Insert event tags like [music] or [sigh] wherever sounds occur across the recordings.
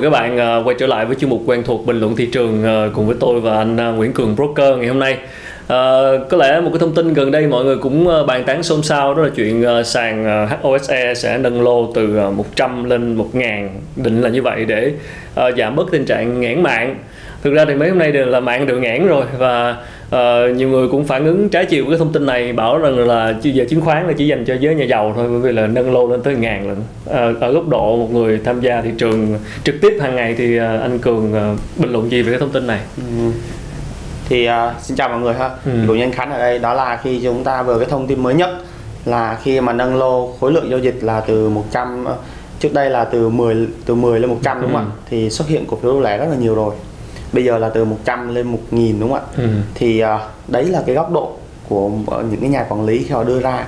Mừng các bạn ờ, quay trở lại với chuyên mục quen thuộc bình luận thị trường ờ, cùng với tôi và anh ờ, Nguyễn Cường Broker ngày hôm nay. À, có lẽ một cái thông tin gần đây mọi người cũng bàn tán xôn xao đó là chuyện sàn HOSE sẽ nâng lô từ 100 lên 1000 định là như vậy để giảm bớt tình trạng nghẽn mạng. Thực ra thì mấy hôm nay đều là mạng đều nghẽn rồi và uh, nhiều người cũng phản ứng trái chiều với cái thông tin này bảo rằng là giờ chứng khoán là chỉ dành cho giới nhà giàu thôi bởi vì là nâng lô lên tới ngàn lần uh, ở góc độ một người tham gia thị trường trực tiếp hàng ngày thì uh, anh cường uh, bình luận gì về cái thông tin này ừ. thì uh, xin chào mọi người ha ừ. của nhân khánh ở đây đó là khi chúng ta vừa cái thông tin mới nhất là khi mà nâng lô khối lượng giao dịch là từ 100 trước đây là từ 10 từ 10 lên 100 đúng không ừ. ạ thì xuất hiện cổ phiếu lẻ rất là nhiều rồi bây giờ là từ 100 lên 1000 đúng không ạ ừ. thì uh, đấy là cái góc độ của những cái nhà quản lý khi họ đưa ra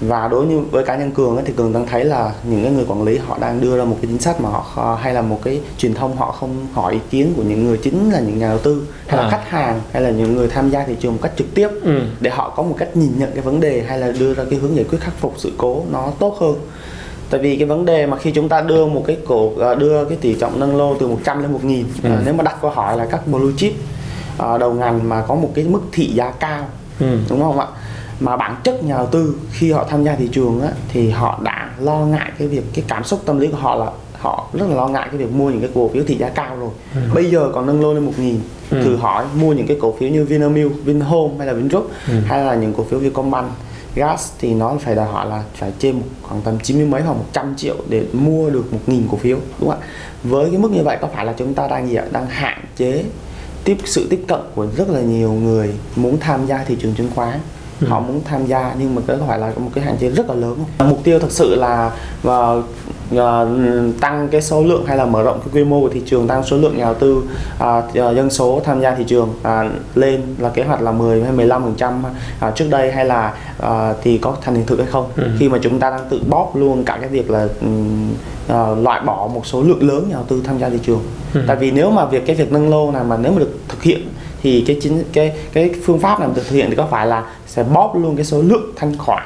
và đối như với cá nhân cường ấy, thì cường đang thấy là những cái người quản lý họ đang đưa ra một cái chính sách mà họ hay là một cái truyền thông họ không hỏi ý kiến của những người chính là những nhà đầu tư hay à. là khách hàng hay là những người tham gia thị trường một cách trực tiếp ừ. để họ có một cách nhìn nhận cái vấn đề hay là đưa ra cái hướng giải quyết khắc phục sự cố nó tốt hơn tại vì cái vấn đề mà khi chúng ta đưa một cái cổ à, đưa cái tỷ trọng nâng lô từ 100 lên 1000 ừ. À, nếu mà đặt câu hỏi là các blue chip uh, đầu ngành mà có một cái mức thị giá cao ừ. đúng không ạ mà bản chất nhà đầu tư khi họ tham gia thị trường á, thì họ đã lo ngại cái việc cái cảm xúc tâm lý của họ là họ rất là lo ngại cái việc mua những cái cổ phiếu thị giá cao rồi ừ. bây giờ còn nâng lô lên một nghìn ừ. thử hỏi mua những cái cổ phiếu như Vinamilk, Vinhome hay là Vingroup ừ. hay là những cổ phiếu Vietcombank gas thì nó phải đòi hỏi là phải trên khoảng tầm 90 mấy hoặc 100 triệu để mua được một nghìn cổ phiếu đúng không ạ với cái mức như vậy có phải là chúng ta đang gì ạ đang hạn chế tiếp sự tiếp cận của rất là nhiều người muốn tham gia thị trường chứng khoán ừ. họ muốn tham gia nhưng mà có phải là một cái hạn chế rất là lớn không? mục tiêu thực sự là và uh, tăng cái số lượng hay là mở rộng cái quy mô của thị trường tăng số lượng nhà đầu tư uh, dân số tham gia thị trường uh, lên là kế hoạch là 10 hay 15 phần trăm uh, trước đây hay là uh, thì có thành hiện thực hay không ừ. khi mà chúng ta đang tự bóp luôn cả cái việc là uh, loại bỏ một số lượng lớn nhà đầu tư tham gia thị trường ừ. tại vì nếu mà việc cái việc nâng lô này mà nếu mà được thực hiện thì cái chính cái cái phương pháp này được thực hiện thì có phải là sẽ bóp luôn cái số lượng thanh khoản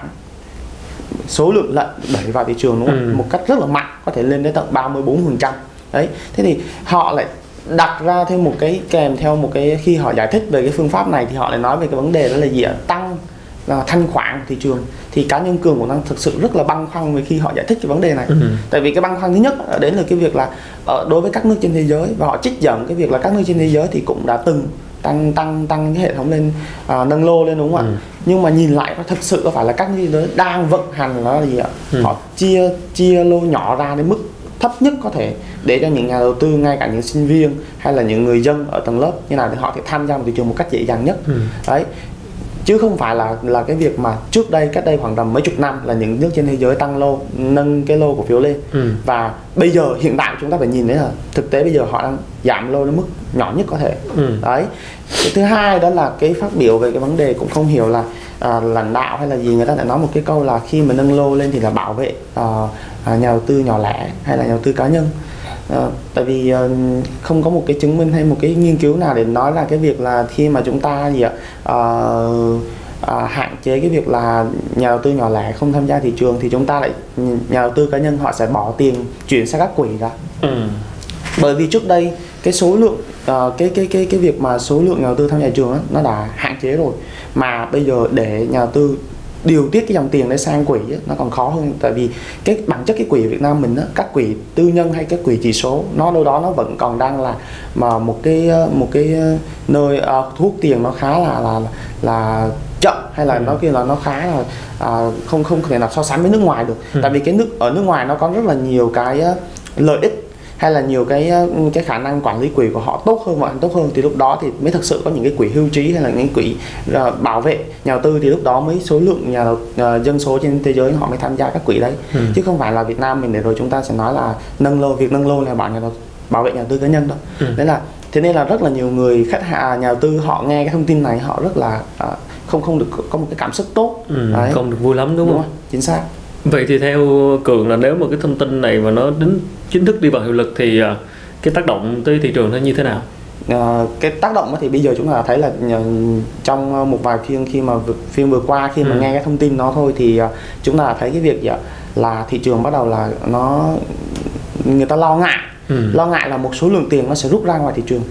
số lượng lận đẩy vào thị trường đúng không? Ừ. một cách rất là mạnh có thể lên đến tận 34 phần trăm đấy thế thì họ lại đặt ra thêm một cái kèm theo một cái khi họ giải thích về cái phương pháp này thì họ lại nói về cái vấn đề đó là gì ạ tăng là thanh khoản thị trường thì cá nhân cường cũng đang thực sự rất là băn khoăn về khi họ giải thích cái vấn đề này ừ. tại vì cái băn khoăn thứ nhất đến là cái việc là ở đối với các nước trên thế giới và họ trích dẫn cái việc là các nước trên thế giới thì cũng đã từng tăng tăng tăng cái hệ thống lên à, nâng lô lên đúng không ạ ừ. Nhưng mà nhìn lại có thực sự có phải là các như đó đang vận hành nó gì ạ ừ. họ chia chia lô nhỏ ra đến mức thấp nhất có thể để cho những nhà đầu tư ngay cả những sinh viên hay là những người dân ở tầng lớp như nào thì họ thể tham gia vào thị trường một cách dễ dàng nhất ừ. đấy chứ không phải là là cái việc mà trước đây cách đây khoảng tầm mấy chục năm là những nước trên thế giới tăng lô nâng cái lô cổ phiếu lên ừ. và bây giờ hiện tại chúng ta phải nhìn thấy là thực tế bây giờ họ đang giảm lô đến mức nhỏ nhất có thể ừ. đấy cái thứ hai đó là cái phát biểu về cái vấn đề cũng không hiểu là à, lãnh đạo hay là gì người ta lại nói một cái câu là khi mà nâng lô lên thì là bảo vệ à, à, nhà đầu tư nhỏ lẻ hay là nhà đầu tư cá nhân À, tại vì uh, không có một cái chứng minh hay một cái nghiên cứu nào để nói là cái việc là khi mà chúng ta gì ạ uh, uh, hạn chế cái việc là nhà đầu tư nhỏ lẻ không tham gia thị trường thì chúng ta lại nhà đầu tư cá nhân họ sẽ bỏ tiền chuyển sang các quỹ ra ừ. bởi vì trước đây cái số lượng uh, cái cái cái cái việc mà số lượng nhà đầu tư tham gia thị trường đó, nó đã hạn chế rồi mà bây giờ để nhà đầu tư điều tiết cái dòng tiền đấy sang quỹ ấy, nó còn khó hơn tại vì cái bản chất cái quỹ Việt Nam mình á, các quỹ tư nhân hay các quỹ chỉ số nó đâu đó nó vẫn còn đang là mà một cái một cái nơi uh, thu hút tiền nó khá là là là chậm hay là ừ. nó kia là nó khá là uh, không không thể nào so sánh với nước ngoài được ừ. tại vì cái nước ở nước ngoài nó có rất là nhiều cái lợi ích hay là nhiều cái ờ, cái khả năng quản lý quỹ của họ tốt hơn hành tốt hơn thì lúc đó thì mới thực sự có những cái quỹ hưu trí hay là những quỹ uh, bảo vệ nhà đầu tư thì lúc đó mới số lượng nhà uh, dân số trên thế giới họ mới tham gia các quỹ đấy ừ. chứ không phải là Việt Nam mình để rồi chúng ta sẽ nói là nâng lô việc nâng lô là bảo nhà đầu, bảo vệ nhà đầu tư cá nhân đâu ừ. đấy là thế nên là rất là nhiều người khách hàng nhà đầu tư họ nghe cái thông tin này họ rất là uh, không không được có một cái cảm xúc tốt ừ, đấy. không được vui lắm đúng, đúng không? chính xác vậy thì theo cường là nếu mà cái thông tin này mà nó đến chính thức đi vào hiệu lực thì à, cái tác động tới thị trường nó như thế nào À, cái tác động thì bây giờ chúng ta thấy là ờ, trong một vài phiên khi mà phiên vừa qua khi mà ừ. nghe cái thông tin nó thôi thì ờ, chúng ta thấy cái việc là thị trường bắt đầu là nó người ta lo ngại ừ. lo ngại là một số lượng tiền nó sẽ rút ra ngoài thị trường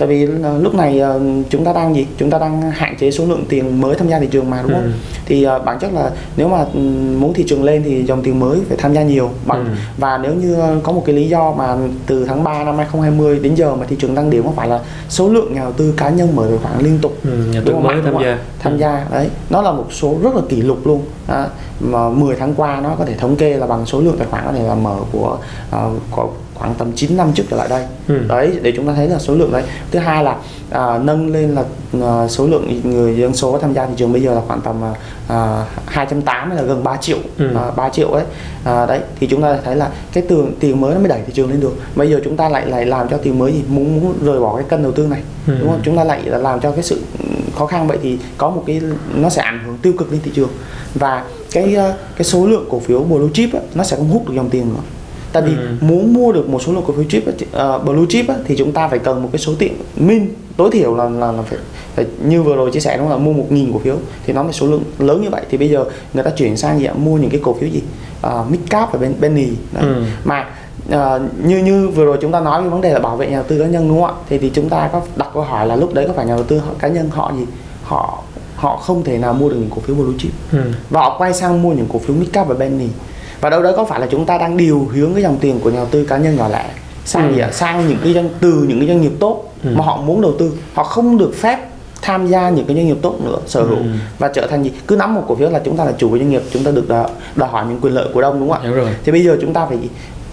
tại vì ờ, lúc này ờ, chúng ta đang gì? Chúng ta đang hạn chế số lượng tiền mới tham gia thị trường mà đúng không? Ừ. thì uh, bản chất là nếu mà ừ, muốn thị trường lên thì dòng tiền mới phải tham gia nhiều. Bằng ừ. và nếu như có một cái lý do mà từ tháng 3 năm 2020 đến giờ mà thị trường tăng điểm có phải là số lượng nhà đầu tư cá nhân mở tài khoản liên tục ừ, nhà đầu tư mới tham gia. tham gia đấy. Nó là một số rất là kỷ lục luôn. À, mà 10 tháng qua nó có thể thống kê là bằng số lượng tài khoản có thể là mở của uh, của khoảng tầm 9 năm trước trở lại đây. Ừ. đấy để chúng ta thấy là số lượng đấy. Thứ hai là à, nâng lên là à, số lượng người dân số tham gia thị trường bây giờ là khoảng tầm à, 280 là gần 3 triệu ừ. à, 3 triệu ấy. À, đấy thì chúng ta thấy là cái tiền tiền mới nó mới đẩy thị trường lên được. Bây giờ chúng ta lại lại làm cho tiền mới gì muốn muốn rời bỏ cái kênh đầu tư này ừ. đúng không? Chúng ta lại làm cho cái sự khó khăn. Vậy thì có một cái nó sẽ ảnh hưởng tiêu cực lên thị trường. Và cái cái số lượng cổ phiếu blue chip á, nó sẽ không hút được dòng tiền nữa tại vì ừ. muốn mua được một số lượng cổ phiếu chip uh, blue chip á, thì chúng ta phải cần một cái số tiền min tối thiểu là là, là phải, phải như vừa rồi chia sẻ đúng là mua một nghìn cổ phiếu thì nó là số lượng lớn như vậy. Thì bây giờ người ta chuyển sang gì ạ? Mua những cái cổ phiếu gì? Uh, mid cap và bên penny. Ừ. mà uh, như như vừa rồi chúng ta nói về vấn đề là bảo vệ nhà đầu tư cá nhân đúng không ạ? Thì thì chúng ta có đặt câu hỏi là lúc đấy có phải nhà đầu tư cá nhân họ gì? Họ họ không thể nào mua được những cổ phiếu blue chip ừ. và họ quay sang mua những cổ phiếu mid cap và penny và đâu đó có phải là chúng ta đang điều hướng cái dòng tiền của nhà đầu tư cá nhân nhỏ lẻ sang ừ. gì ạ sang những cái doanh từ những cái doanh nghiệp tốt ừ. mà họ muốn đầu tư họ không được phép tham gia những cái doanh nghiệp tốt nữa sở hữu ừ. và trở thành gì cứ nắm một cổ phiếu là chúng ta là chủ của doanh nghiệp chúng ta được đòi hỏi những quyền lợi của đông đúng không ạ rồi. thì bây giờ chúng ta phải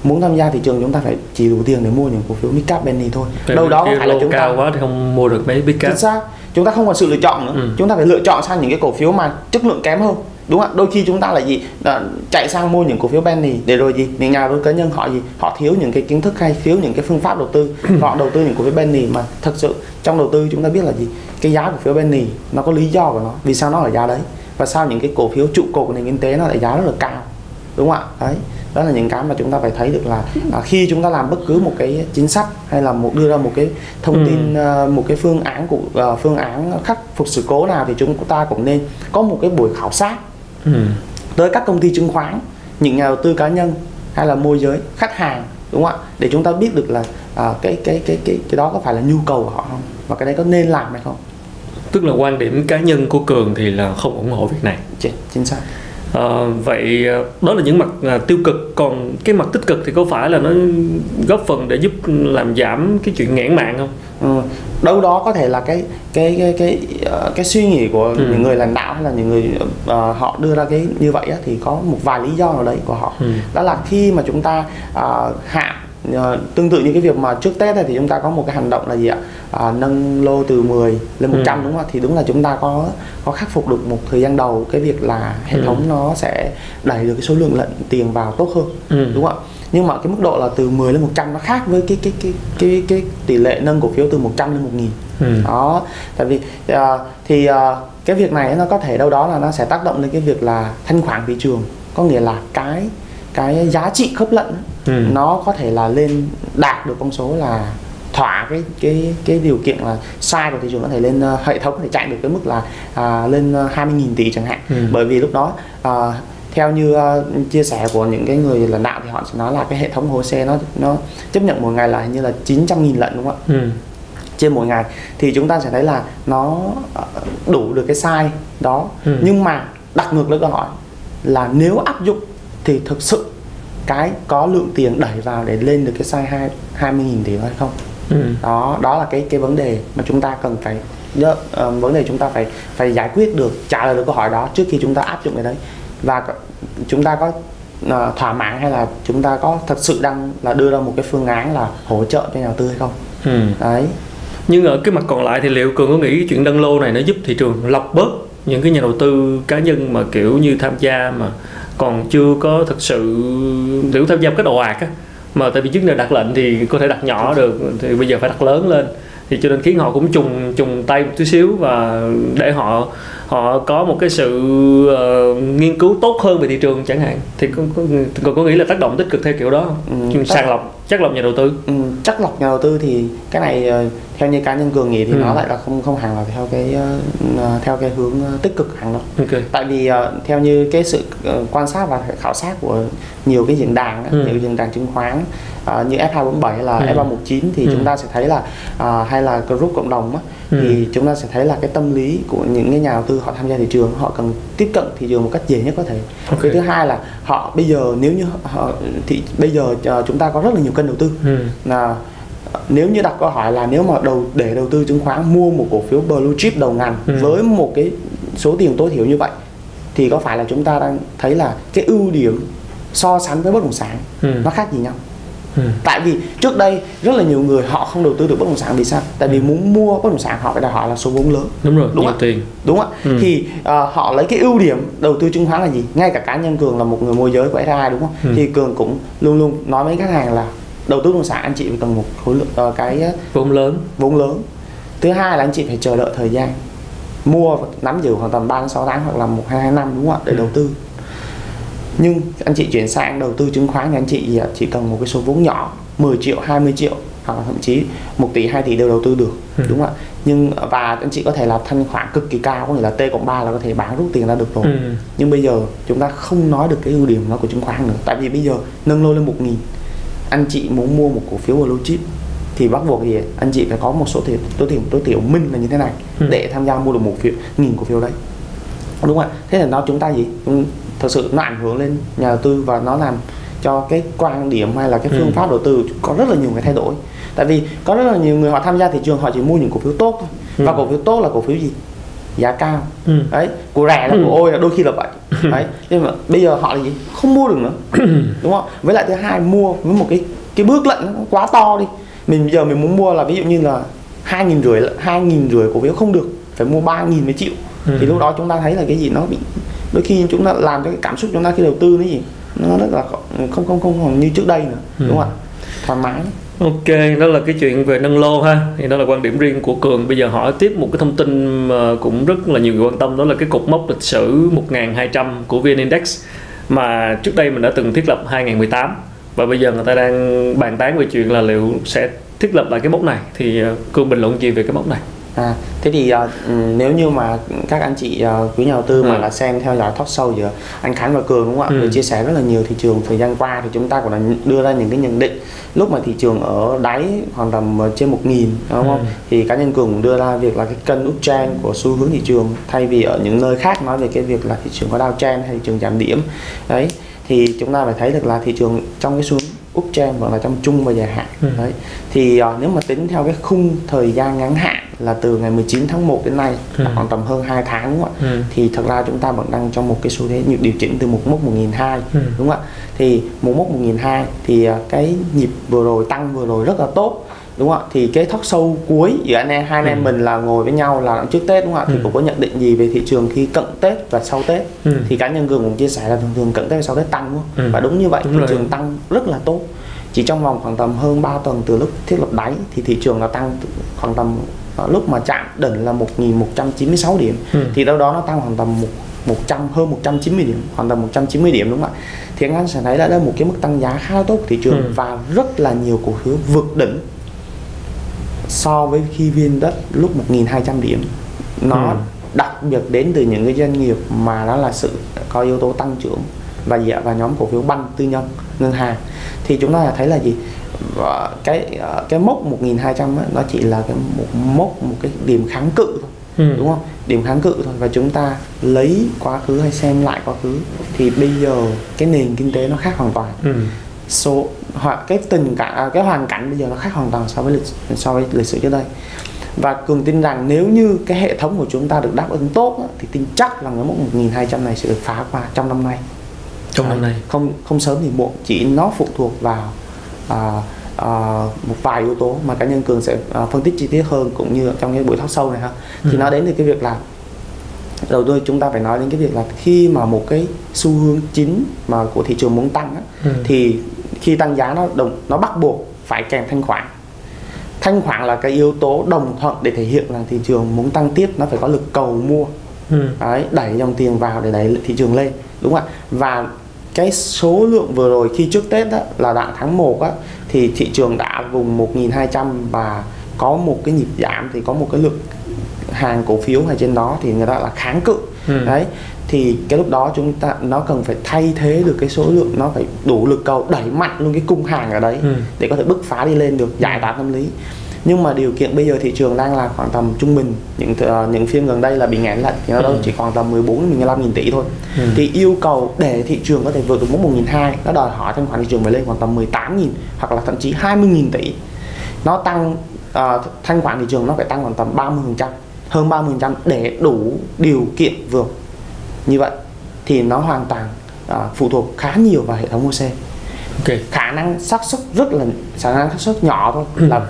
muốn tham gia thị trường chúng ta phải chỉ đủ tiền để mua những cổ phiếu mid cap penny thôi Tại đâu đó phải là chúng cao ta quá thì không mua được mấy big cap chính xác chúng ta không còn sự lựa chọn nữa ừ. chúng ta phải lựa chọn sang những cái cổ phiếu mà chất lượng kém hơn đúng không đôi khi chúng ta là gì? À, chạy sang mua những cổ phiếu penny để rồi gì? Những nhà đầu tư cá nhân họ gì? Họ thiếu những cái kiến thức hay thiếu những cái phương pháp đầu tư. [clears throat] Họ đầu tư những cổ phiếu penny mà thật sự trong đầu tư chúng ta biết là gì? Cái giá cổ phiếu penny nó có lý do của nó. Vì sao nó ở giá đấy? Và sao những cái cổ phiếu trụ cột của nền kinh tế nó lại giá rất là cao? Đúng không ạ? Đấy. Đó là những cái mà chúng ta phải thấy được là à, khi chúng ta làm bất cứ một cái chính sách hay là một đưa ra một cái thông tin ừ. uh, một cái phương án của uh, phương án khắc phục sự cố nào thì chúng ta cũng nên có một cái buổi khảo sát ừ. tới các công ty chứng khoán những nhà đầu tư cá nhân hay là môi giới khách hàng đúng không ạ? Để chúng ta biết được là à, cái cái cái cái cái đó có phải là nhu cầu của họ không? Và cái đấy có nên làm hay không? Tức là quan điểm cá nhân của cường thì là không ủng hộ việc này. Chính, chính xác. À, vậy ờ, đó là những mặt à, tiêu cực. Còn cái mặt tích cực thì có phải là nó góp phần để giúp làm giảm cái chuyện nghẽn mạng không? Ừ. đâu đó có thể là cái cái cái cái cái, cái suy nghĩ của ừ. những người lãnh đạo hay là những người uh, họ đưa ra cái như vậy á, thì có một vài lý do nào đấy của họ ừ. đó là khi mà chúng ta uh, hạ uh, tương tự như cái việc mà trước Tết này thì chúng ta có một cái hành động là gì ạ à, nâng lô từ 10 lên 100 ừ. đúng không ạ thì đúng là chúng ta có có khắc phục được một thời gian đầu cái việc là hệ ừ. thống nó sẽ đẩy được cái số lượng lệnh tiền vào tốt hơn ừ. đúng không ạ nhưng mà cái mức độ là từ 10 lên 100 nó khác với cái cái cái cái cái tỷ lệ nâng cổ phiếu từ 100 lên 1000 ừ. đó tại vì uh, thì uh, cái việc này nó có thể đâu đó là nó sẽ tác động đến cái việc là thanh khoản thị trường có nghĩa là cái cái giá trị khớp lệnh ừ. nó có thể là lên đạt được con số là thỏa cái cái cái điều kiện là sai của thị trường có thể lên uh, hệ thống có thể chạy được cái mức là uh, lên 20.000 tỷ chẳng hạn ừ. bởi vì lúc đó uh, theo như uh, chia sẻ của những cái người lãnh đạo thì họ sẽ nói là cái hệ thống hồ sơ nó nó chấp nhận một ngày là hình như là 900 nghìn lận đúng không ạ? Ừ. trên mỗi ngày thì chúng ta sẽ thấy là nó đủ được cái sai đó ừ. nhưng mà đặt ngược lại câu hỏi là nếu áp dụng thì thực sự cái có lượng tiền đẩy vào để lên được cái size hai hai mươi nghìn tỷ hay không ừ. đó đó là cái cái vấn đề mà chúng ta cần phải uh, vấn đề chúng ta phải phải giải quyết được trả lời được câu hỏi đó trước khi chúng ta áp dụng cái đấy và chúng ta có uh, thỏa mãn hay là chúng ta có thật sự đang là đưa ra một cái phương án là hỗ trợ cho nhà đầu tư hay không? Ừ. đấy. Nhưng ở cái mặt còn lại thì liệu cường có nghĩ chuyện đăng lô này nó giúp thị trường lọc bớt những cái nhà đầu tư cá nhân mà kiểu như tham gia mà còn chưa có thực sự kiểu tham gia cái đồ ạt á? Mà tại vì trước giờ đặt lệnh thì có thể đặt nhỏ được thì bây giờ phải đặt lớn lên thì cho nên khiến họ cũng trùng trùng tay một chút xíu và để họ họ có một cái sự uh, nghiên cứu tốt hơn về thị trường chẳng hạn. Thì có, có, có, có nghĩ là tác động tích cực theo kiểu đó không? Ừ, sàng lọc chắc lọc nhà đầu tư. Ừ, chắc lọc nhà đầu tư thì cái này uh, theo như cá nhân cường nghĩ thì ừ. nó lại là không không hẳn là theo cái uh, theo cái hướng uh, tích cực hẳn đâu okay. tại vì uh, theo như cái sự uh, quan sát và khảo sát của nhiều cái diễn đàn ừ. nhiều diễn đàn chứng khoán uh, như F247 hay là ừ. F319 thì ừ. chúng ta sẽ thấy là uh, hay là group cộng đồng á, ừ. thì chúng ta sẽ thấy là cái tâm lý của những cái nhà đầu tư họ tham gia thị trường họ cần tiếp cận thị trường một cách dễ nhất có thể okay. cái thứ hai là họ bây giờ nếu như họ thì bây giờ uh, chúng ta có rất là nhiều kênh đầu tư ừ. Nếu như đặt câu hỏi là nếu mà đầu để đầu tư chứng khoán mua một cổ phiếu blue chip đầu ngành ừ. với một cái số tiền tối thiểu như vậy thì có phải là chúng ta đang thấy là cái ưu điểm so sánh với bất động sản ừ. nó khác gì nhau Ừ. tại vì trước đây rất là nhiều người họ không đầu tư được bất động sản vì sao tại vì muốn mua bất động sản họ phải đòi hỏi là số vốn lớn đúng rồi đúng nhiều tiền đúng ạ ừ. thì uh, họ lấy cái ưu điểm đầu tư chứng khoán là gì ngay cả cá nhân cường là một người môi giới của SI đúng không ừ. thì cường cũng luôn luôn nói với khách hàng là đầu tư bất động sản anh chị phải cần một khối lượng uh, cái vốn lớn. vốn lớn. Thứ hai là anh chị phải chờ đợi thời gian. Mua nắm giữ khoảng tầm 3 đến 6 tháng hoặc là một hai hai năm đúng không ạ? Để ừ. đầu tư. Nhưng anh chị chuyển sang đầu tư chứng khoán thì anh chị chỉ cần một cái số vốn nhỏ 10 triệu 20 triệu hoặc là thậm chí 1 tỷ 2 tỷ đều đầu tư được ừ. đúng không ạ? Nhưng và anh chị có thể là thanh khoản cực kỳ cao có nghĩa là T cộng 3 là có thể bán rút tiền ra được rồi. Ừ. nhưng bây giờ chúng ta không nói được cái ưu điểm nó của chứng khoán nữa. Tại vì bây giờ nâng lô lên một nghìn anh chị muốn mua một cổ phiếu blue chip thì bắt buộc gì anh chị phải có một số tiền tối thiểu tối thiểu minh là như thế này ừ. để tham gia mua được một phiếu nghìn cổ phiếu đấy đúng không ạ thế là nó chúng ta gì thật sự nó ảnh hưởng lên nhà đầu tư và nó làm cho cái quan điểm hay là cái phương ừ. pháp đầu tư có rất là nhiều cái thay đổi tại vì có rất là nhiều người họ tham gia thị trường họ chỉ mua những cổ phiếu tốt thôi ừ. và cổ phiếu tốt là cổ phiếu gì giá cao ừ. đấy của rẻ là ừ. của ôi là đôi khi là vậy [laughs] đấy nhưng mà bây giờ họ là gì không mua được nữa. [coughs] Đúng không? Với lại thứ hai mua với một cái cái bước lệnh nó quá to đi. Mình bây giờ mình muốn mua là ví dụ như là hai nghìn rưỡi hai nghìn rưỡi cổ phiếu không được phải mua ba nghìn mới chịu. Ừ. thì lúc đó chúng ta thấy là cái gì nó bị đôi khi chúng ta làm cho cái cảm xúc chúng ta khi đầu tư nó gì nó rất là không không không còn như trước đây nữa. Ừ. đúng không ạ? Thoải mái Ok, đó là cái chuyện về nâng lô ha. Thì đó là quan điểm riêng của Cường. Bây giờ hỏi tiếp một cái thông tin mà cũng rất là nhiều người quan tâm đó là cái cột mốc lịch sử 1200 của VN Index mà trước đây mình đã từng thiết lập 2018 và bây giờ người ta đang bàn tán về chuyện là liệu sẽ thiết lập lại cái mốc này thì ờ, Cường bình luận gì về cái mốc này? À, thế thì uh, nếu như mà các anh chị uh, quý nhà đầu tư ừ. mà là xem theo dõi talk show giữa anh Khánh và Cường đúng không ạ? Ừ. chia sẻ rất là nhiều thị trường thời gian qua thì chúng ta cũng đã đưa ra những cái nhận định lúc mà thị trường ở đáy khoảng tầm trên một nghìn đúng không? Ừ. Thì cá nhân Cường cũng đưa ra việc là cái kênh uptrend của xu hướng thị trường thay vì ở những nơi khác nói về cái việc là thị trường có downtrend hay thị trường giảm điểm. Đấy thì chúng ta phải thấy được là thị trường trong cái xu hướng uptrend vẫn là trong chung và dài hạn ừ. đấy thì uh, nếu mà tính theo cái khung thời gian ngắn hạn là từ ngày 19 tháng 1 đến nay ừ. khoảng tầm hơn 2 tháng đúng không ạ ừ. thì thật ra chúng ta vẫn đang trong một cái xu thế nhịp điều chỉnh từ một mốc 1002 ừ. đúng không ạ thì một mốc 1002 thì uh, cái nhịp vừa rồi tăng vừa rồi rất là tốt đúng không ạ thì cái thóc sâu cuối giữa anh em hai anh em ừ. mình là ngồi với nhau là trước tết đúng không ạ ừ. thì cũng có nhận định gì về thị trường khi cận tết và sau tết ừ. thì cá nhân cường cũng chia sẻ là thường thường cận tết và sau tết tăng đúng không? Ừ. và đúng như vậy đúng thị rồi. trường tăng rất là tốt chỉ trong vòng khoảng tầm hơn 3 tuần từ lúc thiết lập đáy thì thị trường là tăng khoảng tầm uh, lúc mà chạm đỉnh là 1.196 điểm ừ. thì đâu đó nó tăng khoảng tầm một 100 hơn 190 điểm khoảng tầm 190 điểm đúng không ạ thì anh sẽ thấy đã là một cái mức tăng giá khá tốt của thị trường ừ. và rất là nhiều cổ phiếu vượt đỉnh so với khi viên đất lúc 1.200 điểm nó ừ. đặc biệt đến từ những cái doanh nghiệp mà nó là sự có yếu tố tăng trưởng và dạ và nhóm cổ phiếu banh tư nhân ngân hàng thì chúng ta thấy là gì và cái cái mốc 1200 ấy, nó chỉ là cái một mốc một cái điểm kháng cự thôi ừ. đúng không? Điểm kháng cự thôi. Và chúng ta lấy quá khứ hay xem lại quá khứ thì bây giờ cái nền kinh tế nó khác hoàn toàn. Ừ. số hoặc cái tình cảnh à, cái hoàn cảnh bây giờ nó khác hoàn toàn so với lịch so với lịch sử trước đây. Và cường tin rằng nếu như cái hệ thống của chúng ta được đáp ứng tốt thì tin chắc là cái mốc 1200 này sẽ được phá qua trong năm nay. Trong năm nay. Không không sớm thì muộn chỉ nó phụ thuộc vào à, à, một vài yếu tố mà cá nhân cường sẽ à, phân tích chi tiết hơn cũng như trong cái buổi talk sâu này ha ừ. thì nó đến từ cái việc là đầu tiên chúng ta phải nói đến cái việc là khi mà một cái xu hướng chính mà của thị trường muốn tăng á, ừ. thì khi tăng giá nó đồng nó bắt buộc phải kèm thanh khoản thanh khoản là cái yếu tố đồng thuận để thể hiện là thị trường muốn tăng tiếp nó phải có lực cầu mua ừ. đấy đẩy dòng tiền vào để đẩy thị trường lên đúng không ạ và cái số lượng vừa rồi khi trước Tết đó, là đoạn tháng 1 á, thì thị trường đã vùng 1200 và có một cái nhịp giảm thì có một cái lượng hàng cổ phiếu hay trên đó thì người ta là kháng cự ừ. đấy thì cái lúc đó chúng ta nó cần phải thay thế được cái số lượng nó phải đủ lực cầu đẩy mạnh luôn cái cung hàng ở đấy ừ. để có thể bứt phá đi lên được giải tỏa tâm lý nhưng mà điều kiện bây giờ thị trường đang là khoảng tầm trung bình. Những uh, những phiên gần đây là bị ngãn lệnh thì nó đâu ừ. chỉ khoảng tầm 14 15 nghìn tỷ thôi. Ừ. thì yêu cầu để thị trường có thể vượt được mức 1 hai nó đòi hỏi thanh khoản thị trường phải lên khoảng tầm 18 nghìn hoặc là thậm chí 20 nghìn tỷ. Nó tăng uh, thanh khoản thị trường nó phải tăng khoảng tầm 30 phần trăm hơn 30 phần trăm để đủ điều kiện vượt. Như vậy thì nó hoàn toàn uh, phụ thuộc khá nhiều vào hệ thống HOSE okay. khả năng xác suất rất là khả năng xác suất nhỏ thôi ừ. là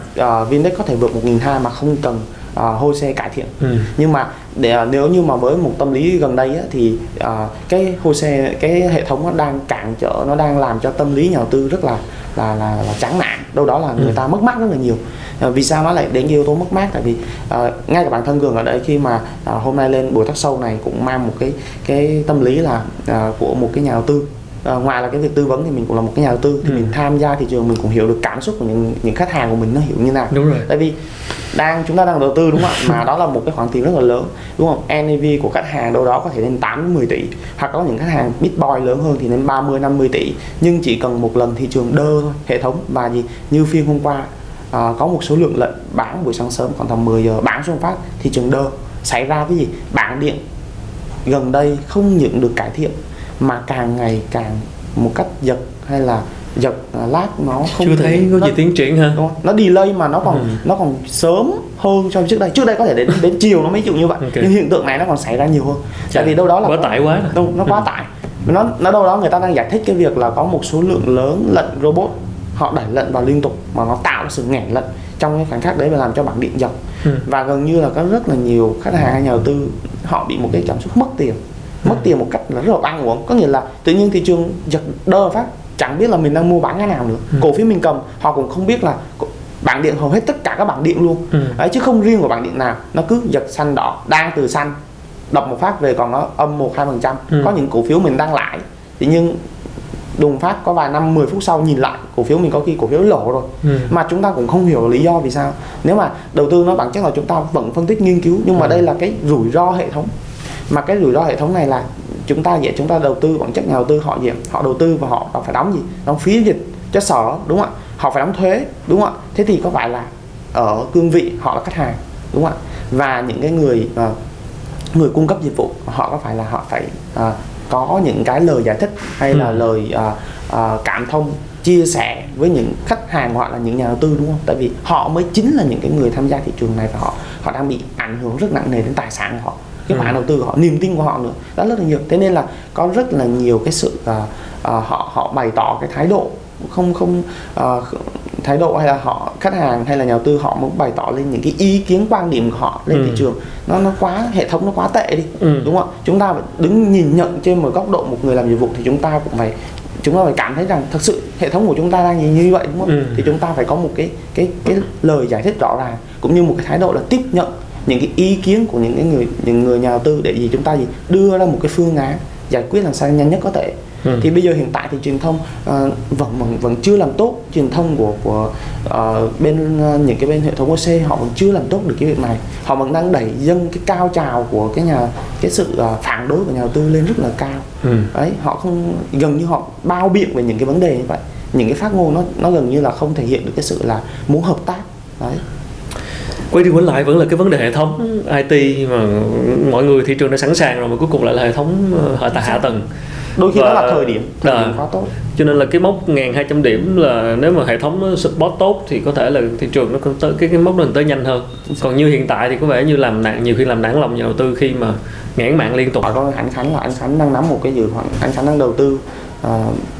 uh, Vindex có thể vượt 1.200 mà không cần uh, HOSE cải thiện ừ. nhưng mà để uh, nếu như mà với một tâm lý gần đây á, thì uh, cái HOSE cái hệ thống nó đang cản trở nó đang làm cho tâm lý nhà đầu tư rất là là là, là chán nản đâu đó là người ừ. ta mất mát rất là nhiều à, vì sao nó lại đến yếu tố mất mát tại vì à, ngay cả bản thân cường ở đây khi mà à, hôm nay lên buổi talk show này cũng mang một cái cái tâm lý là à, của một cái nhà đầu tư à, ngoài là cái việc tư vấn thì mình cũng là một cái nhà đầu tư thì ừ. mình tham gia thị trường mình cũng hiểu được cảm xúc của những những khách hàng của mình nó hiểu như nào. Đúng rồi. Tại vì đang chúng ta đang đầu tư đúng không ạ? Mà đó là một cái khoản tiền rất là lớn đúng không? NAV của khách hàng đâu đó có thể lên 8 đến 10 tỷ hoặc có những khách hàng big boy lớn hơn thì lên 30 50 tỷ. Nhưng chỉ cần một lần thị trường đơ thôi hệ thống và gì? Như phiên hôm qua à, có một số lượng lệnh bán buổi sáng sớm khoảng tầm 10 giờ bán xuống phát thị trường đơ. Xảy ra cái gì? Bảng điện gần đây không những được cải thiện mà càng ngày càng một cách giật hay là giật à, lát nó không chưa thấy có nó, gì tiến triển ha đúng không? nó delay mà nó còn ừ. nó còn sớm hơn so với trước đây trước đây có thể đến đến chiều nó mới chịu như vậy okay. nhưng hiện tượng này nó còn xảy ra nhiều hơn tại vì đâu đó là quá tải quá đâu nó quá ừ. tải nó nó đâu đó người ta đang giải thích cái việc là có một số lượng lớn lệnh robot họ đẩy lệnh vào liên tục mà nó tạo sự nghẽn lệnh trong cái khoảnh khắc đấy và làm cho bảng điện dập ừ. và gần như là có rất là nhiều khách hàng hay nhà đầu tư họ bị một cái cảm xúc mất tiền mất tiền một cách là rất là oan uổng có nghĩa là tự nhiên thị trường giật đơ phát chẳng biết là mình đang mua bán cái nào nữa ừ. cổ phiếu mình cầm họ cũng không biết là bảng điện hầu hết tất cả các bảng điện luôn ừ. đấy chứ không riêng của bảng điện nào nó cứ giật xanh đỏ đang từ xanh đập một phát về còn nó âm một hai phần trăm ừ. có những cổ phiếu mình đang lãi thì nhưng đùng phát có vài năm 10 phút sau nhìn lại cổ phiếu mình có khi cổ phiếu lỗ rồi ừ. mà chúng ta cũng không hiểu lý do vì sao nếu mà đầu tư nó bản chất là chúng ta vẫn phân tích nghiên cứu nhưng mà ừ. đây là cái rủi ro hệ thống mà cái rủi ro hệ thống này là chúng ta vậy chúng ta đầu tư bản chất nhà đầu tư họ gì họ đầu tư và họ phải đóng gì đóng phí dịch cho sở đúng không ạ họ phải đóng thuế đúng không ạ thế thì có phải là ở cương vị họ là khách hàng đúng không ạ và những cái người uh, người cung cấp dịch vụ họ có phải là họ phải uh, có những cái lời giải thích hay là ừ. lời uh, uh, cảm thông chia sẻ với những khách hàng hoặc là những nhà đầu tư đúng không? Tại vì họ mới chính là những cái người tham gia thị trường này và họ họ đang bị ảnh hưởng rất nặng nề đến tài sản của họ cái khoản ừ. đầu tư của họ niềm tin của họ nữa đó rất là nhiều thế nên là có rất là nhiều cái sự uh, uh, họ họ bày tỏ cái thái độ không không uh, thái độ hay là họ khách hàng hay là nhà đầu tư họ muốn bày tỏ lên những cái ý kiến quan điểm của họ lên ừ. thị trường nó nó quá hệ thống nó quá tệ đi ừ. đúng không chúng ta phải đứng nhìn nhận trên một góc độ một người làm nhiệm vụ thì chúng ta cũng phải chúng ta phải cảm thấy rằng thật sự hệ thống của chúng ta đang như vậy đúng không ừ. thì chúng ta phải có một cái cái cái lời giải thích rõ ràng cũng như một cái thái độ là tiếp nhận những cái ý kiến của những cái người những người nhà đầu tư để gì chúng ta gì đưa ra một cái phương án giải quyết làm sao nhanh nhất có thể. Ừ. thì bây giờ hiện tại thì truyền thông uh, vẫn vẫn vẫn chưa làm tốt truyền thông của của uh, bên uh, những cái bên hệ thống OC họ vẫn chưa làm tốt được cái việc này. Họ vẫn đang đẩy dâng cái cao trào của cái nhà cái sự uh, phản đối của nhà đầu tư lên rất là cao. Ừ. đấy họ không gần như họ bao biện về những cái vấn đề như vậy. Những cái phát ngôn nó nó gần như là không thể hiện được cái sự là muốn hợp tác. Đấy quay đi quay lại vẫn là cái vấn đề hệ thống IT mà mọi người thị trường đã sẵn sàng rồi mà cuối cùng lại là hệ thống hệ tại hạ tầng đôi khi và, đó là thời điểm thời à, điểm quá tốt. cho nên là cái mốc 1.200 điểm là nếu mà hệ thống support tốt thì có thể là thị trường nó tới cái cái mốc nó tới nhanh hơn. Còn như hiện tại thì có vẻ như làm nặng nhiều khi làm nản lòng nhà đầu tư khi mà ngãn mạng liên tục. Có anh Khánh là anh Khánh đang nắm một cái dự khoản anh Khánh đang đầu tư uh,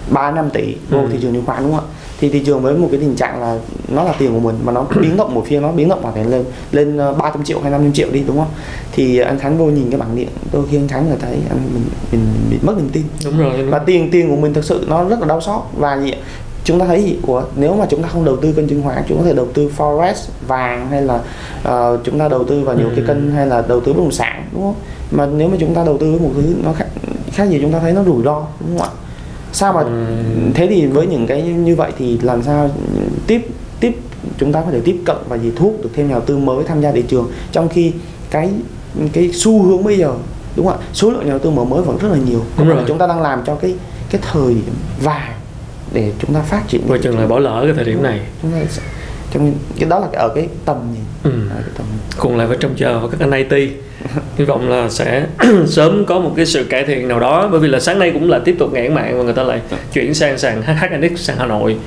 3 năm tỷ vô ừ. thị trường chứng khoán đúng không ạ thì thị trường với một cái tình trạng là nó là tiền của mình mà nó [coughs] biến động một phiên nó biến động vào lên lên 300 ờ, triệu hay 500 triệu đi đúng không? Thì anh Khánh vô nhìn cái bảng điện đôi khi anh Khánh là thấy anh mình, mình bị mất niềm tin. Đúng rồi đúng. và tiền tiền của mình thực sự nó rất là đau xót. Và gì chúng ta thấy gì? Của nếu mà chúng ta không đầu tư kênh chứng khoán chúng ta có thể đầu tư forex vàng hay là uh, chúng ta đầu tư vào nhiều ừ. cái kênh hay là đầu tư bất động sản đúng không? Mà nếu mà chúng ta đầu tư với một thứ nó khác, khác gì chúng ta thấy nó rủi ro đúng không ạ sao mà ừ. thế thì với những cái như vậy thì làm sao tiếp tiếp chúng ta có thể tiếp cận và gì thuốc được thêm nhà đầu tư mới tham gia thị trường trong khi cái cái xu hướng bây giờ đúng không ạ? Số lượng nhà đầu tư mở mới vẫn rất là nhiều. Đúng rồi. chúng ta đang làm cho cái cái thời vàng để chúng ta phát triển. Và chừng lại bỏ lỡ cái thời điểm này. Chúng ta trong cái đó là ở cái tầm nhìn. Ừ. ở cái tầm nhìn. cùng lại phải trông chờ vào các anh IT hy vọng là sẽ [clears throat] sớm có một cái sự cải thiện nào đó bởi vì là sáng nay cũng là tiếp tục ngãn mạng và người ta lại chuyển sang sàn HNX sang Hà Nội.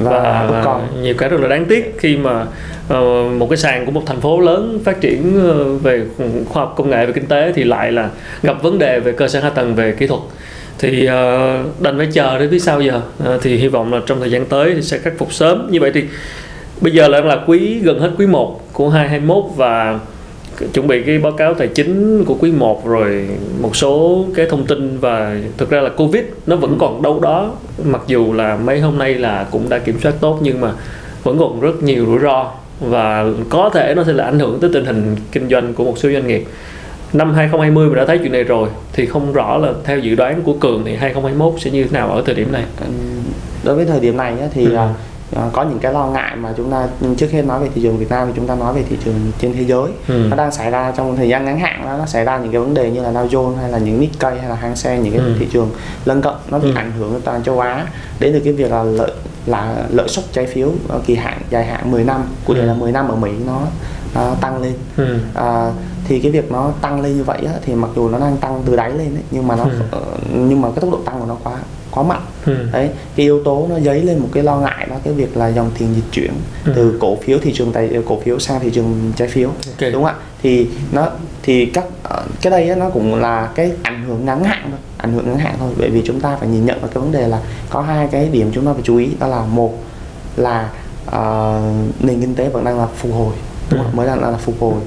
Và, và, còn nhiều cái rất là đáng tiếc khi mà uh, một cái sàn của một thành phố lớn phát triển uh, về khoa học công nghệ và kinh tế thì lại là gặp vấn đề về cơ sở hạ tầng về kỹ thuật. Thì uh, đành phải chờ đến phía sau giờ. Uh, thì hy vọng là trong thời gian tới thì sẽ khắc phục sớm. Như vậy thì bây giờ là là quý gần hết quý 1 của 2021 và chuẩn bị cái báo cáo tài chính của quý 1 rồi một số cái thông tin và thực ra là Covid nó vẫn còn đâu đó mặc dù là mấy hôm nay là cũng đã kiểm soát tốt nhưng mà vẫn còn rất nhiều rủi ro và có thể nó sẽ là ảnh hưởng tới tình hình kinh doanh của một số doanh nghiệp năm 2020 mình đã thấy chuyện này rồi thì không rõ là theo dự đoán của Cường thì 2021 sẽ như thế nào ở thời điểm này đối với thời điểm này thì ừ. À, có những cái lo ngại mà chúng ta trước hết nói về thị trường Việt Nam thì chúng ta nói về thị trường trên thế giới ừ. nó đang xảy ra trong thời gian ngắn hạn đó nó xảy ra những cái vấn đề như là Dow Jones hay là những Nikkei hay là Hang Seng những cái ừ. thị trường lân cận nó bị ừ. ảnh hưởng toàn châu Á đến từ cái việc là lợi là lợi suất trái phiếu kỳ hạn dài hạn 10 năm cụ thể ừ. là 10 năm ở Mỹ nó, nó tăng lên ừ. à, thì cái việc nó tăng lên như vậy á, thì mặc dù nó đang tăng từ đáy lên ấy, nhưng mà nó ừ. nhưng mà cái tốc độ tăng của nó quá quá mạnh ừ. đấy cái yếu tố nó dấy lên một cái lo ngại đó cái việc là dòng tiền dịch chuyển ừ. từ cổ phiếu thị trường tài cổ phiếu sang thị trường trái phiếu okay. đúng không ạ thì nó thì các ờ, cái đây nó cũng là cái ảnh hưởng ngắn hạn thôi ảnh hưởng ngắn hạn thôi bởi vì chúng ta phải nhìn nhận vào cái vấn đề là có hai cái điểm chúng ta phải chú ý đó là một là uh, nền kinh tế vẫn đang là phục hồi đúng? Ừ. mới đang là phục hồi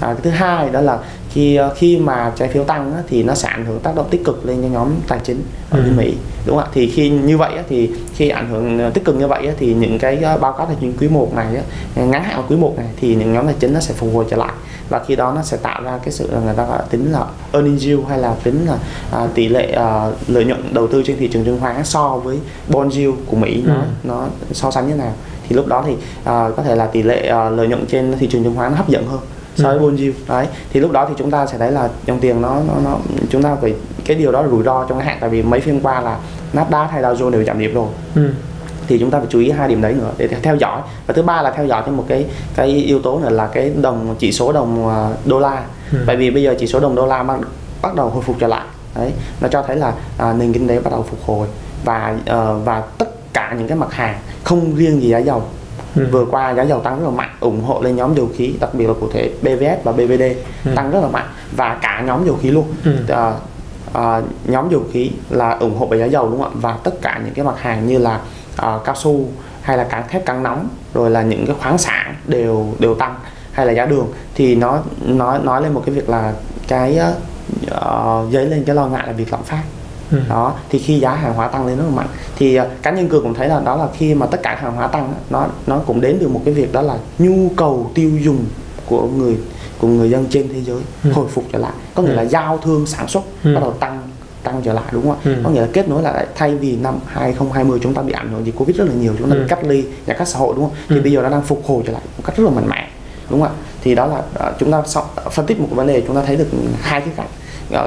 à, cái thứ hai đó là khi ờ, khi mà trái phiếu tăng á, thì nó sẽ ảnh hưởng tác động tích cực lên cho nhóm tài chính ở ừ. bên Mỹ đúng không ạ thì khi như vậy á, thì khi ảnh hưởng ờ, tích cực như vậy á, thì những cái ờ, báo cáo tài chính quý 1 này á, ngắn hạn quý 1 này thì những nhóm tài chính nó sẽ phục hồi trở lại và khi đó nó sẽ tạo ra cái sự người ta gọi là tính là earning yield hay là tính là à, tỷ lệ à, lợi nhuận đầu tư trên thị trường chứng khoán so với bond yield của Mỹ ừ. nó nó so sánh như nào thì lúc đó thì à, có thể là tỷ lệ à, lợi nhuận trên thị trường chứng khoán nó hấp dẫn hơn so với ừ. bond yield đấy thì lúc đó thì chúng ta sẽ thấy là dòng tiền nó nó, nó chúng ta phải cái điều đó là rủi ro trong cái hạn tại vì mấy phiên qua là Nasdaq hay Dow Jones đều giảm điểm rồi ừ. thì chúng ta phải chú ý hai điểm đấy nữa để theo dõi và thứ ba là theo dõi thêm một cái cái yếu tố nữa là cái đồng chỉ số đồng à, đô la ừ. bởi vì bây giờ chỉ số đồng đô la bắt, bắt đầu hồi phục trở lại đấy nó cho thấy là à, nền kinh tế bắt đầu phục hồi và uh, và tất cả những cái mặt hàng không riêng gì giá dầu ừ. vừa qua giá dầu tăng rất là mạnh ủng hộ lên nhóm dầu khí đặc biệt là cụ thể BVS và BVD ừ. tăng rất là mạnh và cả nhóm dầu khí luôn ừ. à, à, nhóm dầu khí là ủng hộ về giá dầu đúng không ạ và tất cả những cái mặt hàng như là à, cao su hay là cán thép cán nóng rồi là những cái khoáng sản đều đều tăng hay là giá đường thì nó nói nói lên một cái việc là cái uh, dấy lên cái lo ngại là việc lạm phát ừ. đó thì khi giá hàng hóa tăng lên rất là mạnh thì uh, cá nhân cường cũng thấy là đó là khi mà tất cả hàng hóa tăng nó nó cũng đến từ một cái việc đó là nhu cầu tiêu dùng của người của người dân trên thế giới ừ. hồi phục trở lại có nghĩa ừ. là giao thương sản xuất ừ. bắt đầu tăng tăng trở lại đúng không ạ? Ừ. Có nghĩa là kết nối lại thay vì năm 2020 chúng ta bị ảnh hưởng vì Covid rất là nhiều, chúng ta ừ. bị cách ly, nhà cách xã hội đúng không? Ừ. Thì bây giờ nó đang phục hồi trở lại một cách rất là mạnh mẽ, đúng không ạ? Thì đó là uh, chúng ta phân tích một vấn đề chúng ta thấy được hai cái cạnh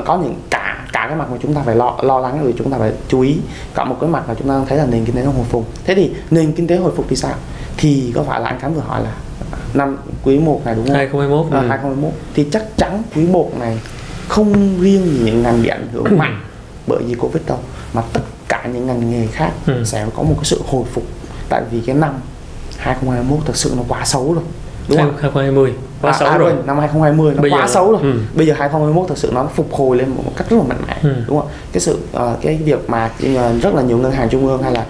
có những cả cả cái mặt mà chúng ta phải lo lo lắng rồi chúng ta phải chú ý. Cả một cái mặt là chúng ta thấy là nền kinh tế nó hồi phục. Thế thì nền kinh tế hồi phục thì sao? Thì có phải là anh Khánh vừa hỏi là năm quý 1 này đúng không? 2021 à, 2021 thì chắc chắn quý 1 này không riêng những ngành bị ảnh hưởng mạnh [coughs] bởi vì Covid đâu mà tất cả những ngành nghề khác ừ. sẽ có một cái sự hồi phục. Tại vì cái năm 2021 thật sự nó quá xấu rồi. Đúng không? 2020 quá à, xấu à, rồi năm 2020 nó bây quá giờ, xấu rồi ừ. bây giờ 2021 thực sự nó phục hồi lên một cách rất là mạnh mẽ ừ. đúng không cái sự uh, cái việc mà rất là nhiều ngân hàng trung ương hay là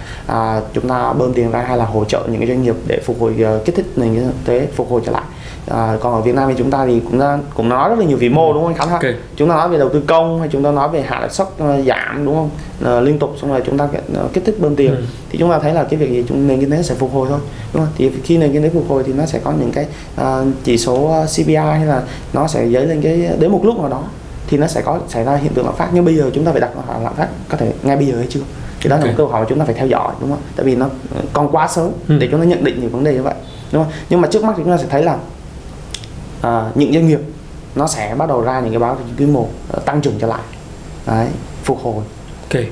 uh, chúng ta bơm tiền ra hay là hỗ trợ những cái doanh nghiệp để phục hồi uh, kích thích nền kinh tế phục hồi trở lại à, còn ở Việt Nam thì chúng ta thì cũng đã, cũng nói rất là nhiều vĩ mô đúng không anh Khánh okay. chúng ta nói về đầu tư công hay chúng ta nói về hạ lãi suất uh, giảm đúng không? À, liên tục xong rồi chúng ta uh, kích thích bơm tiền. Ừ. thì chúng ta thấy là cái việc gì? Chúng nền kinh tế sẽ phục hồi thôi đúng không? Thì khi nền kinh tế phục hồi thì nó sẽ có những cái uh, chỉ số CPI hay là nó sẽ dấy lên cái đến một lúc nào đó thì nó sẽ có xảy ra hiện tượng lạm phát. Nhưng bây giờ chúng ta phải đặt hỏi lạm phát có thể ngay bây giờ hay chưa? Thì đó okay. là một câu hỏi mà chúng ta phải theo dõi đúng không? Tại vì nó còn quá sớm ừ. để chúng ta nhận định những vấn đề như vậy đúng không? Nhưng mà trước mắt thì chúng ta sẽ thấy là à, những doanh nghiệp nó sẽ bắt đầu ra những cái báo quý một ờ, tăng trưởng trở lại. Đấy phục hồi. Ok.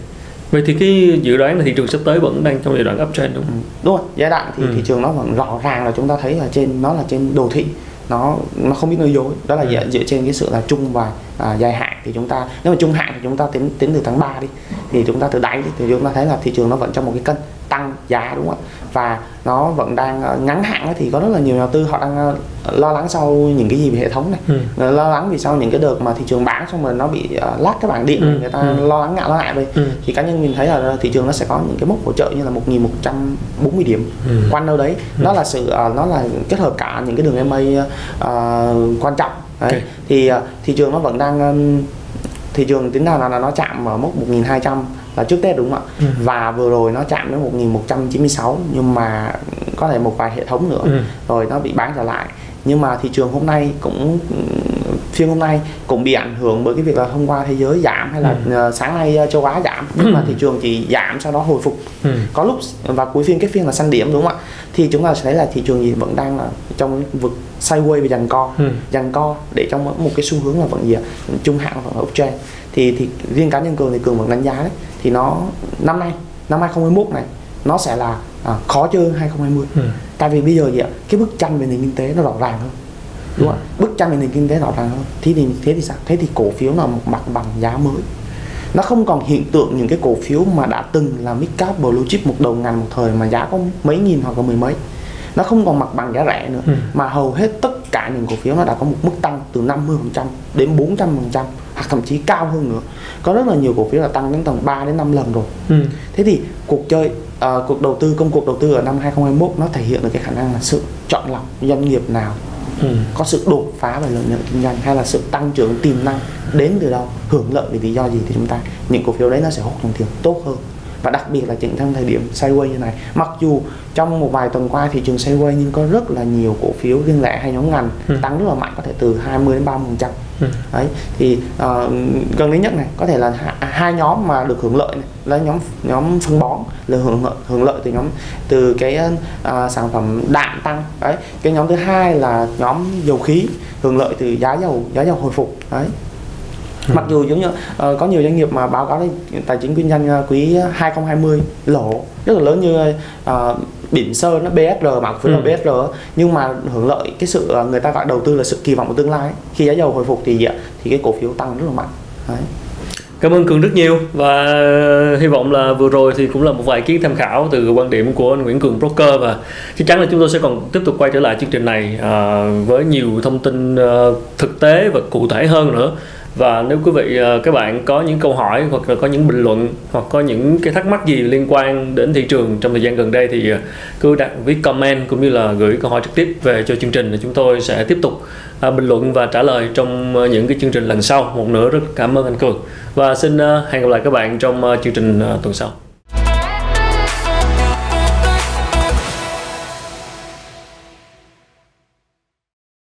Vậy thì cái dự đoán là thị trường sắp tới vẫn đang trong giai đoạn uptrend đúng không? Ừ, đúng rồi giai đoạn thì ừ. thị trường nó vẫn rõ ràng là chúng ta thấy là trên nó là trên đồ thị. Nó nó không biết nói dối. Đó là ừ. dựa trên cái sự là chung và à, dài hạn thì chúng ta nếu mà trung hạn thì chúng ta tính tính từ tháng 3 đi thì chúng ta từ đáy đi thì chúng ta thấy là thị trường nó vẫn trong một cái cân tăng giá đúng không ạ và nó vẫn đang ờ, ngắn hạn thì có rất là nhiều nhà đầu tư họ đang ờ, lo lắng sau những cái gì về hệ thống này ừ. lo lắng vì sau những cái đợt mà thị trường bán xong rồi nó bị uh, lát cái bảng điện ừ. người ta ừ. lo lắng ngại lo ngại về ừ. thì cá nhân mình thấy là thị trường nó sẽ có những cái mốc hỗ trợ như là 1140 điểm ừ. quanh đâu đấy ừ. nó là sự uh, nó là kết hợp cả những cái đường MA uh, quan trọng đấy. Okay. thì uh, thị trường nó vẫn đang thị trường tính nào là nó chạm ở mốc 1200 là trước Tết đúng không ạ? Ừ. Và vừa rồi nó chạm đến 1196 nhưng mà có thể một vài hệ thống nữa ừ. rồi nó bị bán trở lại. Nhưng mà thị trường hôm nay cũng phiên hôm nay cũng bị ảnh hưởng bởi cái việc là hôm qua thế giới giảm hay là ừ. sáng nay ờ, châu Á giảm nhưng ừ. mà thị trường chỉ giảm sau đó hồi phục. Ừ. Có lúc và cuối phiên cái phiên là xanh điểm đúng không ạ? Thì chúng ta sẽ thấy là thị trường gì vẫn đang là trong vực sideways và dàn co, ừ. dàn co để trong một cái xu hướng là vẫn gì ạ? Trung hạn và uptrend. Thì thì riêng cá nhân cường thì cường vẫn đánh giá đấy. Thì nó năm nay năm 2021 này nó sẽ là à, khó chơi 2020 ừ. tại vì bây giờ gì ạ? Cái bức tranh về nền kinh tế nó rõ ràng hơn. Đúng không ừ. bức tranh về nền kinh tế rõ ràng hơn. Thế thì thế thì sao? Thế thì cổ phiếu là một mặt bằng giá mới. Nó không còn hiện tượng những cái cổ phiếu mà đã từng là mid cap blue chip một đầu ngành một thời mà giá có mấy nghìn hoặc là mười mấy nó không còn mặt bằng giá rẻ nữa ừ. mà hầu hết tất cả những cổ phiếu nó đã có một mức tăng từ 50% đến 400% hoặc thậm chí cao hơn nữa có rất là nhiều cổ phiếu là tăng đến tầm 3 đến 5 lần rồi ừ. thế thì cuộc chơi uh, cuộc đầu tư công cuộc đầu tư ở năm 2021 nó thể hiện được cái khả năng là sự chọn lọc doanh nghiệp nào ừ. có sự đột phá về lợi nhuận kinh doanh hay là sự tăng trưởng tiềm năng đến từ đâu hưởng lợi vì lý do gì thì chúng ta những cổ phiếu đấy nó sẽ hút dòng tiền tốt hơn và đặc biệt là chính trong thời điểm sideways như này. Mặc dù trong một vài tuần qua thị trường sideways nhưng có rất là nhiều cổ phiếu riêng lẻ hay nhóm ngành ừ. tăng rất là mạnh có thể từ 20 đến 30 phần trăm. Ừ. đấy thì uh, gần đến nhất này có thể là hai nhóm mà được hưởng lợi này là nhóm nhóm phân bón là hưởng lợi hưởng lợi từ nhóm từ cái uh, sản phẩm đạm tăng. Đấy cái nhóm thứ hai là nhóm dầu khí hưởng lợi từ giá dầu giá dầu hồi phục. Đấy Ừ. [laughs] mặc dù giống như uh, có nhiều doanh nghiệp mà báo cáo tài chính kinh doanh uh, quý 2020 lỗ rất là lớn như uh, Bỉm Sơn nó BSR mà phiếu ừ. là BSR nhưng mà hưởng lợi cái sự người ta gọi đầu tư là sự kỳ vọng của tương lai khi giá dầu hồi phục thì thì cái cổ phiếu tăng rất là mạnh Đấy. Cảm ơn Cường rất nhiều và hy vọng là vừa rồi thì cũng là một vài kiến tham khảo từ quan điểm của anh Nguyễn Cường Broker và chắc chắn là chúng tôi sẽ còn tiếp tục quay trở lại chương trình này với nhiều thông tin thực tế và cụ thể hơn nữa và nếu quý vị ờ, các bạn có những câu hỏi hoặc là có những bình luận hoặc có những cái thắc mắc gì liên quan đến thị trường trong thời gian gần đây thì ờ, cứ đặt viết comment cũng như là gửi câu hỏi trực tiếp về cho chương trình thì chúng tôi sẽ tiếp tục ờ, bình luận và trả lời trong những cái chương trình lần sau. Một nữa rất cảm ơn anh cường. Và xin hẹn gặp lại các bạn trong chương trình tuần sau.